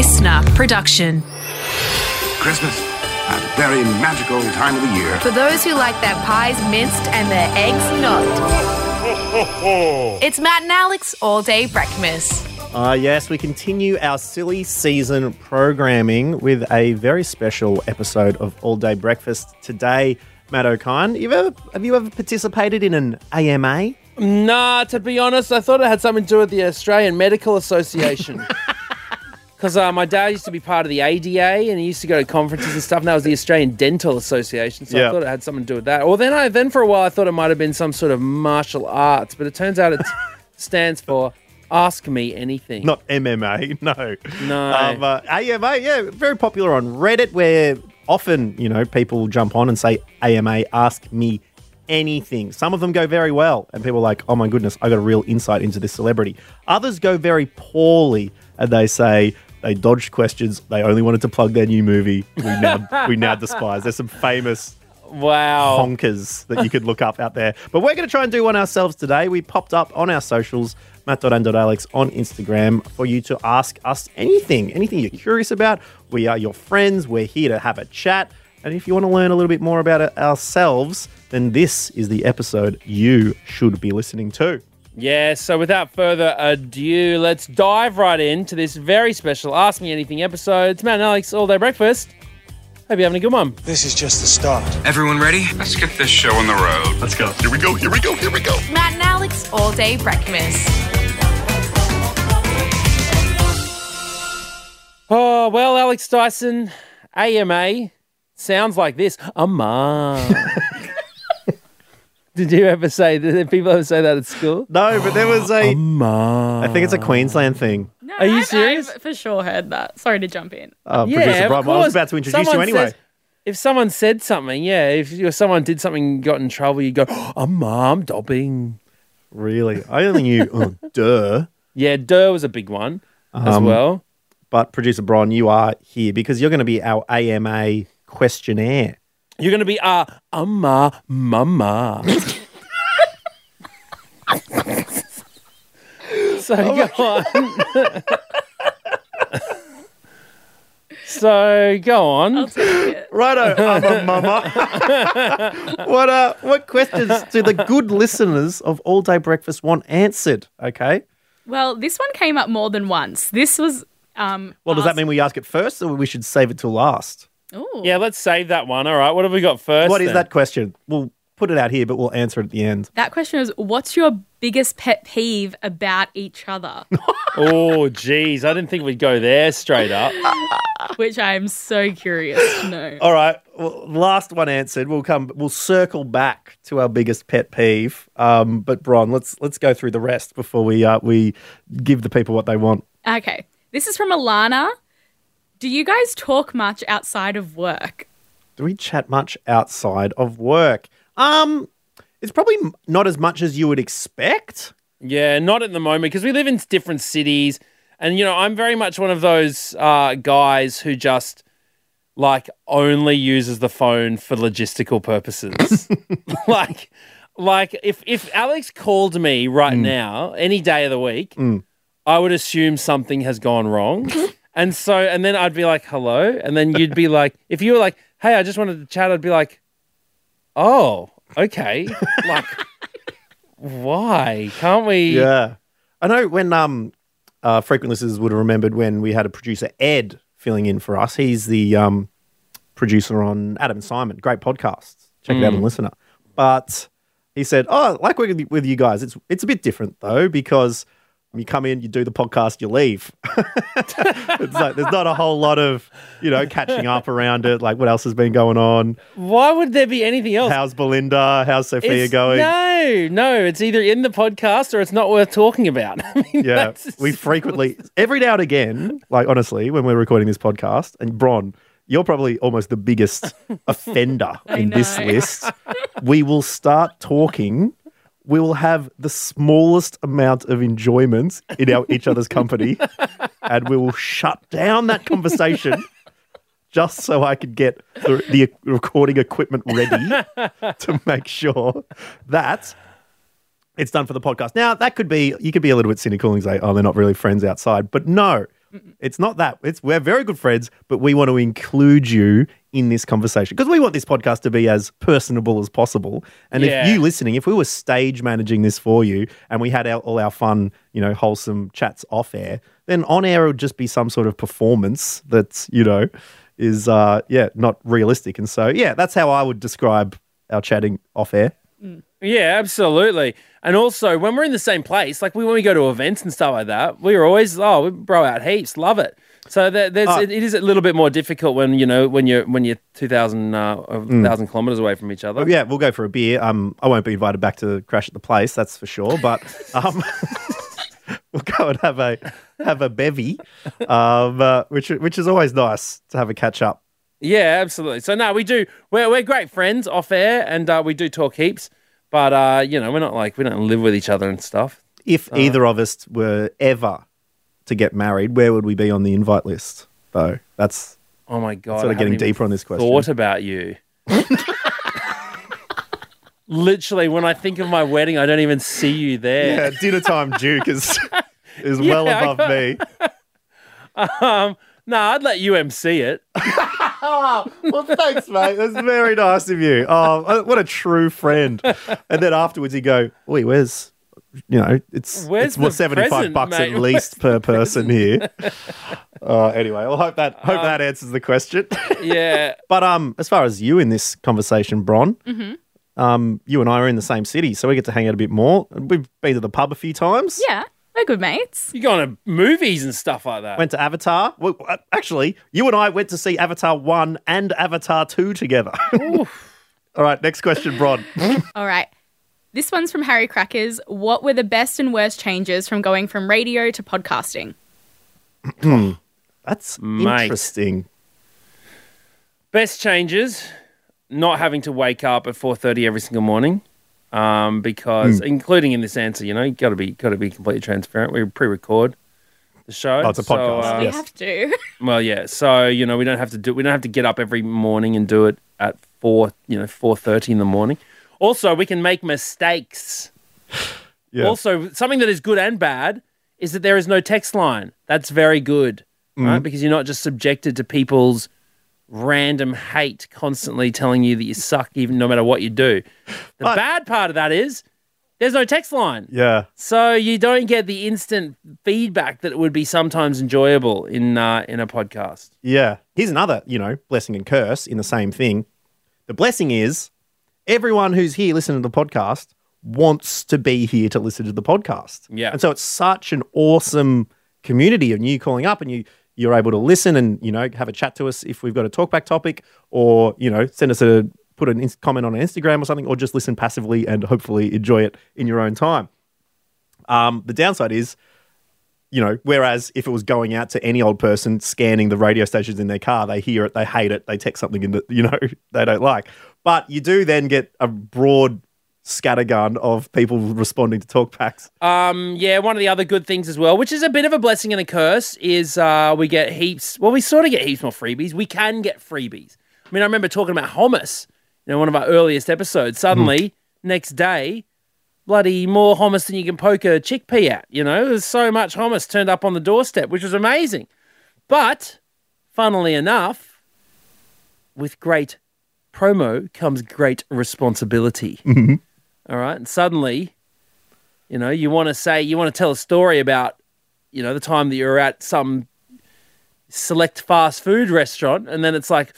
LiSTNR production. Christmas, a very magical time of the year. For those who like their pies minced and their eggs not. It's Matt and Alex all day breakfast. Uh, yes, we continue our silly season programming with a very special episode of All Day Breakfast today. Matt O'Kine, you ever, have you ever participated in an AMA? Nah, to be honest, I thought it had something to do with the Australian Medical Association. Because uh, my dad used to be part of the ADA and he used to go to conferences and stuff, and that was the Australian Dental Association. So Yeah. I thought it had something to do with that. Well, then I then for a while I thought it might have been some sort of martial arts, but it turns out it stands for Ask Me Anything. Not MMA, no. No. Um, uh, AMA, yeah, very popular on Reddit where often, you know, people jump on and say, AMA, ask me anything. Some of them go very well, and people are like, oh my goodness, I got a real insight into this celebrity. Others go very poorly, and they say, they dodged questions. They only wanted to plug their new movie. We now we now despise. There's some famous wow. honkers that you could look up out there. But we're going to try and do one ourselves today. We popped up on our socials, matt.and.alex on Instagram, for you to ask us anything, anything you're curious about. We are your friends. We're here to have a chat. And if you want to learn a little bit more about it ourselves, then this is the episode you should be listening to. Yeah, so without further ado, let's dive right into this very special Ask Me Anything episode. It's Matt and Alex All Day Breakfast. Hope you're having a good one. This is just the start. Everyone ready? Let's get this show on the road. Let's go. Here we go. Here we go. Here we go. Matt and Alex all day breakfast. Oh, well, Alex Dyson, AMA sounds like this. A mom. Did you ever say that? Did people ever say that at school? No, but there was a. mom. I think it's a Queensland thing. No, Are you I've- serious? I've for sure heard that. Sorry to jump in. Uh, Yeah, producer of Bron. I was about to introduce you anyway. says- if someone said something, yeah, if you, someone did something, got in trouble, you go, I'm mom dobbing. really? I only knew, oh, duh. Yeah, Durr was a big one as Um, well. But producer Bron, you are here because you're going to be our AMA questionnaire. You're going to be a uh, ma mama. so go on. so go on. I'll take it. Righto, I'm a mama. what uh, what questions do the good listeners of All Day Breakfast want answered? Okay. Well, this one came up more than once. This was. Um, Well, does that asked- mean we ask it first, or we should save it till last? Ooh. Yeah, let's save that one. All right. What have we got first? What is then? that question? We'll put it out here, but we'll answer it at the end. That question is what's your biggest pet peeve about each other? Oh, geez. I didn't think we'd go there straight up. Which I am so curious to know. All right. Well, last one answered. We'll come. We'll circle back to our biggest pet peeve. Um, but Bron, let's let's go through the rest before we uh, we give the people what they want. Okay. This is from Alana. Do you guys talk much outside of work? Do we chat much outside of work? Um, it's probably not as much as you would expect. Yeah, not at the moment because we live in different cities. And, you know, I'm very much one of those uh, guys who just like only uses the phone for logistical purposes. like, like if, if Alex called me right now, any day of the week, I would assume something has gone wrong. and so, and then I'd be like, hello. And then you'd be like, if you were like, hey, I just wanted to chat, I'd be like, oh, okay. like, why can't we? Yeah, I know when um, uh, frequent listeners would have remembered when we had a producer Ed filling in for us. He's the um, producer on Adam and Simon, great podcasts. Check it out on LiSTNR. But he said, "Oh, like working with you guys. It's it's a bit different though because." You come in, you do the podcast, you leave. it's like there's not a whole lot of, you know, catching up around it. Like what else has been going on? Why would there be anything else? How's Belinda? How's Sophia It's- going? No, no, it's either in the podcast or it's not worth talking about. I mean, Yeah, we frequently, every now and again, like honestly, when we're recording this podcast, and Bron, you're probably almost the biggest offender in this list. We will start talking. We will have the smallest amount of enjoyment in our each other's company, and we will shut down that conversation just so I could get the, the recording equipment ready to make sure that it's done for the podcast. Now, that could be, you could be a little bit cynical and say, oh, they're not really friends outside. But no, It's not that. It's we're very good friends, but we want to include you in this conversation because we want this podcast to be as personable as possible. And Yeah. if you listening, if we were stage managing this for you and we had our, all our fun, you know, wholesome chats off air, then on air it would just be some sort of performance that's, you know, is uh yeah, not realistic. And so yeah, that's how I would describe our chatting off air. Yeah, absolutely. And also, when we're in the same place, like we when we go to events and stuff like that, we're always oh, we bro out heaps, love it. So there, there's Oh. it, it is a little bit more difficult when you know when you're when you're two thousand uh, Mm. thousand kilometers away from each other. Oh, yeah, we'll go for a beer. Um, I won't be invited back to crash at the place, that's for sure. But um, we'll go and have a have a bevy, um, uh, which which is always nice to have a catch up. Yeah, absolutely. So no, we do. We're we're great friends off air, and uh, we do talk heaps. But uh, you know, we're not like we don't live with each other and stuff. If Uh-huh. either of us were ever to get married, where would we be on the invite list? Though that's Oh my god! sort of getting deeper on this question. Thought about you. Literally, when I think of my wedding, I don't even see you there. yeah, dinner time Duke is is Yeah, well above me. Um, no, I'd let you MC it. Oh, well, thanks, mate. That's very nice of you. Oh, what a true friend. And then afterwards, you go, "Wait, where's you know, it's Where's it's what seventy five present, bucks mate? at least per person here." Uh, anyway, well, hope that hope that answers the question. Yeah. but um, as far as you in this conversation, Bron, Mm-hmm. um, you and I are in the same city, so we get to hang out a bit more. We've been to the pub a few times. Yeah, we're good mates. You go on to movies and stuff like that. Went to Avatar. Well, uh, actually, you and I went to see Avatar 1 and Avatar 2 together. All right, next question, Bron. All right. This one's from Harry Crackers. What were the best and worst changes from going from radio to podcasting? That's Mate. interesting. Best changes: not having to wake up at four thirty every single morning, um, because Hmm. including in this answer, you know, you got to be got to be completely transparent. We pre-record the show. Oh, it's a so, podcast, uh, We Yes. have to. Well, yeah. So you know, we don't have to do. We don't have to get up every morning and do it at four. You know, four thirty in the morning. Also, we can make mistakes. Yeah. Also, something that is good and bad is that there is no text line. That's very good, Mm-hmm. right? Because you're not just subjected to people's random hate constantly telling you that you suck, even no matter what you do. The But- bad part of that is there's no text line. yeah. So you don't get the instant feedback that would be sometimes enjoyable in uh, in a podcast. Yeah. Here's another, you know, blessing and curse in the same thing. The blessing is everyone who's here listening to the podcast wants to be here to listen to the podcast. Yeah. And so it's such an awesome community of you calling up and you you're able to listen and, you know, have a chat to us if we've got a talkback topic or, you know, send us a put an ins- comment on Instagram or something or just listen passively and hopefully enjoy it in your own time. Um, the downside is you know, whereas if it was going out to any old person scanning the radio stations in their car, they hear it, they hate it, they text something in that you know they don't like. But you do then get a broad scattergun of people responding to talkbacks. Um, yeah, one of the other good things as well, which is a bit of a blessing and a curse, is uh, we get heaps. Well, we sort of get heaps more freebies. We can get freebies. I mean, I remember talking about hummus, in one of our earliest episodes. Suddenly, next day, bloody more hummus than you can poke a chickpea at. You know, there's so much hummus turned up on the doorstep, which was amazing. But, funnily enough, with great promo comes great responsibility. All right, and suddenly you know, you want to say, you want to tell a story about, you know, the time that you're at some select fast food restaurant, and then it's like,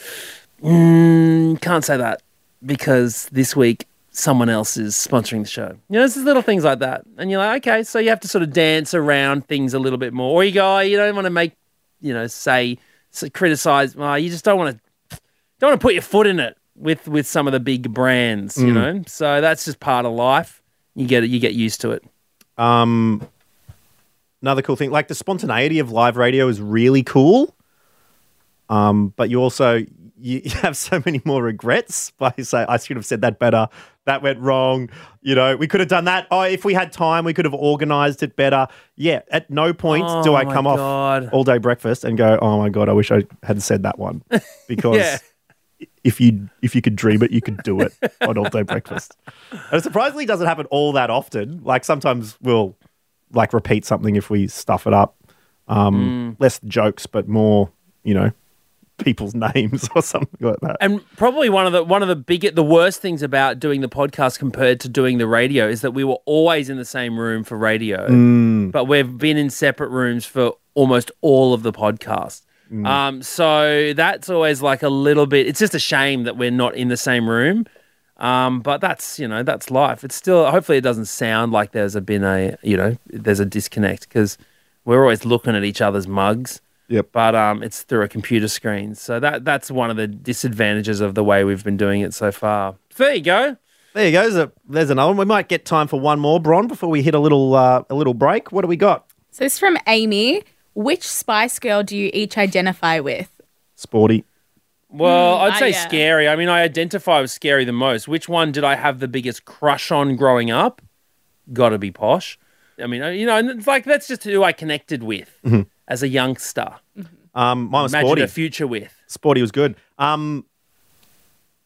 mm, can't say that because this week someone else is sponsoring the show. You know, just little things like that, and you're like, okay, so you have to sort of dance around things a little bit more, or you go, oh, you don't want to make, you know, say, criticize. Well, you just don't want to, don't want to put your foot in it with with some of the big brands, you know. So that's just part of life. You get it. You get used to it. Um, another cool thing, like the spontaneity of live radio, is really cool. Um, but you also you you have so many more regrets by say I should have said that better. That went wrong. You know, we could have done that. Oh, if we had time, we could have organized it better. Yeah. At no point Oh do I come God. off all day breakfast and go, "Oh my god, I wish I had said that one," because Yeah. If you if you could dream it, you could do it on all day breakfast. And it surprisingly doesn't happen all that often. Like sometimes we'll like repeat something if we stuff it up. Um, Less jokes, but more, you know, people's names or something like that. And probably one of the one of the big the worst things about doing the podcast compared to doing the radio is that we were always in the same room for radio, but we've been in separate rooms for almost all of the podcast. Um, so that's always like a little bit. It's just a shame that we're not in the same room. Um, but that's you know that's life. It's still hopefully it doesn't sound like there's a been a you know there's a disconnect because we're always looking at each other's mugs. Yep. But um, it's through a computer screen, so that that's one of the disadvantages of the way we've been doing it so far. So there you go. There you go. There's, a, there's another one. We might get time for one more, Bron, before we hit a little uh, a little break. What do we got? So this is from Amy. Which Spice Girl do you each identify with? Sporty. Well, I'd ah, say yeah. scary. I mean, I identify with scary the most. Which one did I have the biggest crush on growing up? Got to be posh. I mean, uh, you know, and it's like that's just who I connected with as a youngster. Um, mine was Imagine Sporty. a future with. Sporty was good. Um,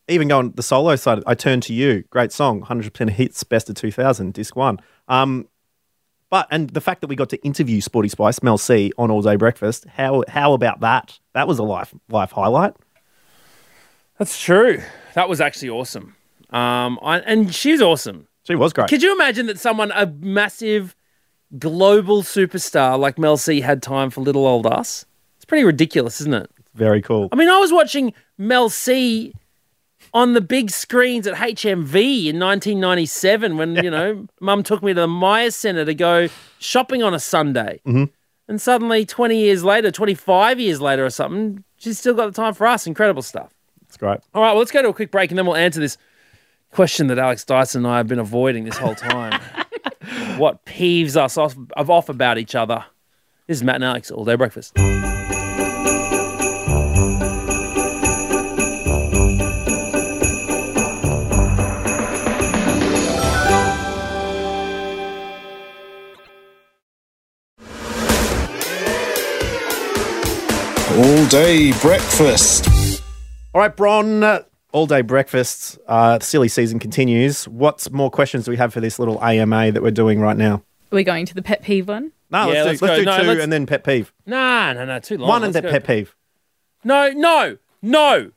even going the solo side, I turn to you. Great song, hundred percent hits, best of two thousand, disc one. Um, but and the fact that we got to interview Sporty Spice, Mel C, on All Day Breakfast. How how about that? That was a life life highlight. That's true. That was actually awesome. Um, I, and she's awesome. She was great. Could you imagine that someone, a massive global superstar like Mel C, had time for little old us? It's pretty ridiculous, isn't it? Very cool. I mean, I was watching Mel C on the big screens at HMV in 1997 when, you know, mum took me to the Myer Centre to go shopping on a Sunday. Mm-hmm. And suddenly, 20 years later, 25 years later or something, she's still got the time for us. Incredible stuff. That's great. All right, well, let's go to a quick break and then we'll answer this question that Alex Dyson and I have been avoiding this whole time. what peeves us off, off about each other? This is Matt and Alex All Day Breakfast. All day breakfast. All right, Bron. uh, All day breakfasts. Uh, silly season continues. What more questions do we have for this little AMA that we're doing right now? Are we going to the pet peeve one? No, Yeah, let's, let's do, let's go. do No, 2 let's- and then pet peeve. Nah, no, no, too long. One and Let's then go. pet peeve. No, no, no.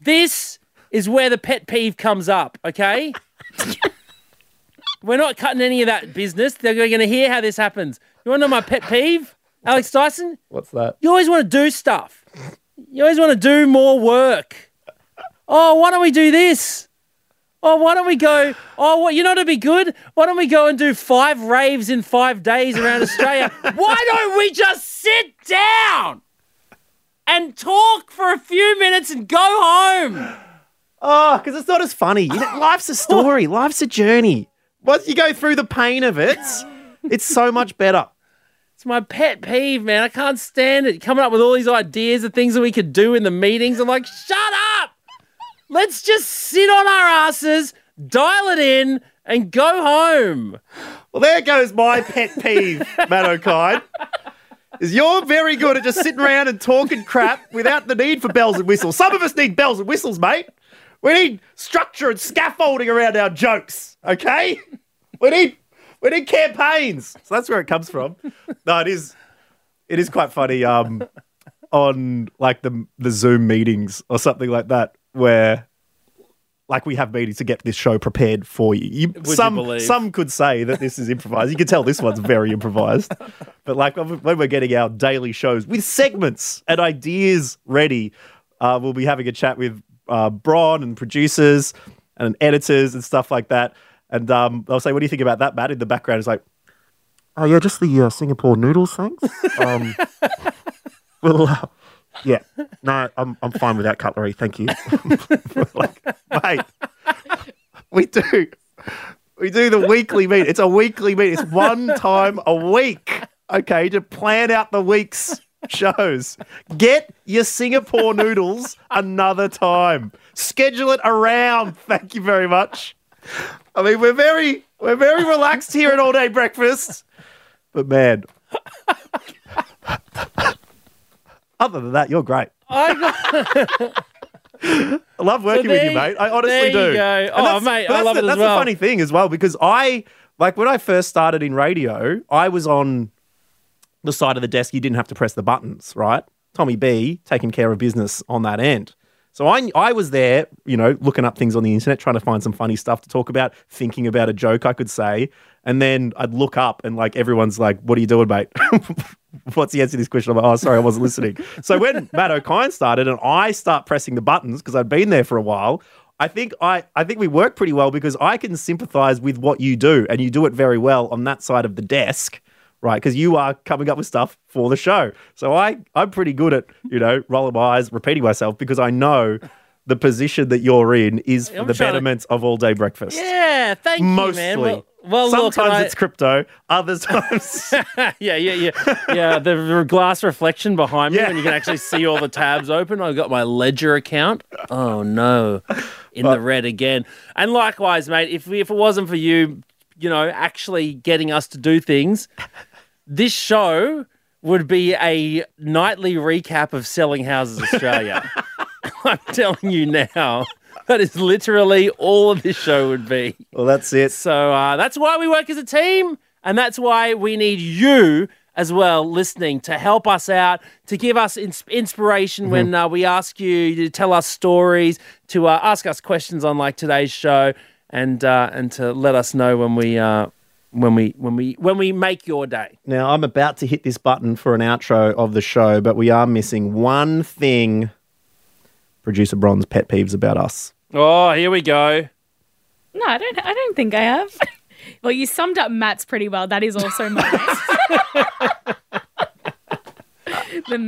This is where the pet peeve comes up, okay? We're not cutting any of that business. They're going to hear how this happens. You want to know my pet peeve, Alex Dyson? What's that? You always want to do stuff. You always want to do more work. Oh, why don't we do this? Oh, why don't we go? Oh, what? You know what'd be good? Why don't we go and do five raves in five days around Australia? why don't we just sit down and talk for a few minutes and go home? Oh, because it's not as funny. You know, life's a story. life's a journey. Once you go through the pain of it, it's so much better. It's my pet peeve, man. I can't stand it. Coming up with all these ideas of things that we could do in the meetings. I'm like, shut up. Let's just sit on our asses, dial it in, and go home. Well, there goes my pet peeve, Matt O'Kine. Is you're very good at just sitting around and talking crap without the need for bells and whistles. Some of us need bells and whistles, mate. We need structure and scaffolding around our jokes, okay? We need we need campaigns. So that's where it comes from. No, it is it is quite funny um on like the the Zoom meetings or something like that where like we have meetings to get this show prepared for you. you you some believe? some could say that this is improvised. You can tell this one's very improvised. But like when we're getting our daily shows with segments and ideas ready, uh, we'll be having a chat with uh, Bron and producers and editors and stuff like that. And um, I'll say, "What do you think about that, Matt?" In the background, it's like, "Oh yeah, just the uh, Singapore noodles, thanks." Um, well, uh, yeah, no, I'm I'm fine without cutlery, thank you. like, mate, we do. We do the weekly meet. It's a weekly meet. It's one time a week. Okay, to plan out the week's shows. Get your Singapore noodles another time. Schedule it around. Thank you very much. I mean, we're very we're very relaxed here at all day breakfast. But man. Other than that, you're great. I got, I love working with you, mate. I honestly there you do. go. And Oh, that's- mate, I that's love the, it as That's well. the funny thing as well because I like when I first started in radio, I was on the side of the desk you didn't have to press the buttons, right? Tommy B taking care of business on that end. So I, I was there, you know, looking up things on the internet, trying to find some funny stuff to talk about, thinking about a joke I could say. And then I'd look up and like everyone's like, what are you doing, mate? What's the answer to this question? I'm like, oh, sorry, I wasn't listening. so when Matt O'Kine started and I start pressing the buttons because I'd been there for a while, I think I, I think we work pretty well because I can sympathize with what you do and you do it very well on that side of the desk right? Because you are coming up with stuff for the show. So I, I'm pretty good at, you know, rolling my eyes, repeating myself because I know the position that you're in is for I'm the trying to- betterment of all day breakfast. Yeah, thank Mostly. you, man. Well, well look, Sometimes I- it's crypto, other times. yeah, yeah, yeah, yeah. The glass reflection behind me, Yeah. and you can actually see all the tabs open. I've got my ledger account. Oh no, in the red again. And likewise, mate. If we, if it wasn't for you, you know, actually getting us to do things, this show would be a nightly recap of Selling Houses Australia. I'm telling you now. That is literally all of this show would be. well, that's it. So uh, that's why we work as a team, and that's why we need you as well listening to help us out, to give us ins- inspiration when uh, we ask you to tell us stories, to uh, ask us questions on like today's show, and uh, and to let us know when we uh, when we when we when we make your day. Now, I'm about to hit this button for an outro of the show, but we are missing one thing. Producer Bron's pet peeves about us. Oh, here we go. No, I don't. I don't think I have. Well, you summed up Matt's pretty well. That is also mine.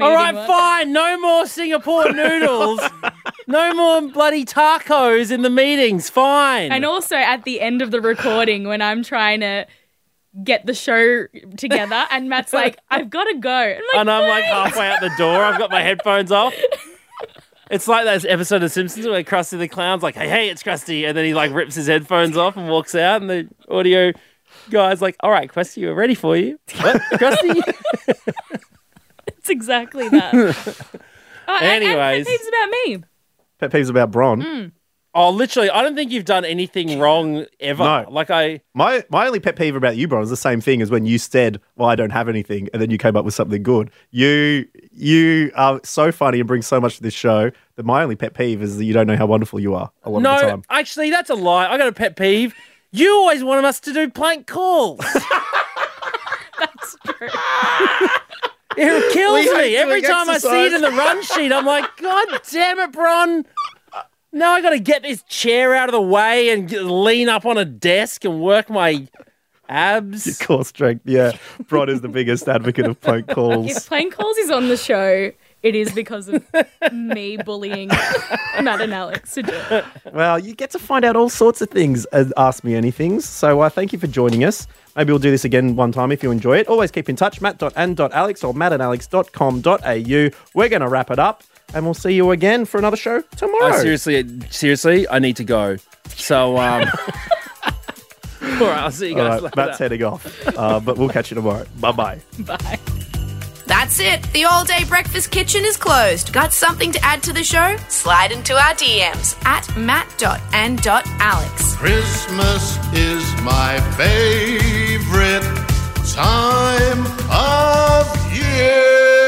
All right, one. fine. No more Singapore noodles. no more bloody tacos in the meetings. Fine. And also at the end of the recording, when I'm trying to get the show together, and Matt's like, "I've got to go," I'm like, and I'm like halfway out the door. I've got my headphones off. It's like that episode of Simpsons where Krusty the Clown's like, "Hey, hey, it's Krusty," and then he like rips his headphones off and walks out, and the audio guy's like, "All right, Krusty, we're ready for you." What, Krusty? It's exactly that. Oh, and- and Anyways. it's about me. Pet peeves about Bron. Mm. oh, literally, I don't think you've done anything wrong ever. No. Like I, My my only pet peeve about you, Bron, is the same thing as when you said, "Well, I don't have anything," and then you came up with something good. You you are so funny and bring so much to this show that my only pet peeve is that you don't know how wonderful you are a lot of the no, time. actually, that's a lie. I got a pet peeve. You always wanted us to do plank calls. That's true. It kills We me every doing time I see it in the run sheet. I'm like, God damn it, Bron! Now I got to get this chair out of the way and get, lean up on a desk and work my abs. Core strength, yeah. Bron is the biggest advocate of plank If calls. Plank Calls is on the show, it is because of me bullying Matt and Alex to do it. Well, you get to find out all sorts of things as Ask Me Anythings. So uh, thank you for joining us. Maybe we'll do this again one time if you enjoy it. Always keep in touch, matt.and.alex or mattandalex.com.au. We're going to wrap it up and we'll see you again for another show tomorrow. I seriously, seriously, I need to go. So, um, all right, I'll see you guys right, later. Matt's heading off. Uh, but we'll catch you tomorrow. Bye bye. Bye. That's it. The all day breakfast kitchen is closed. Got something to add to the show? Slide into our DMs at matt.and.alex. Christmas is my favorite time of year.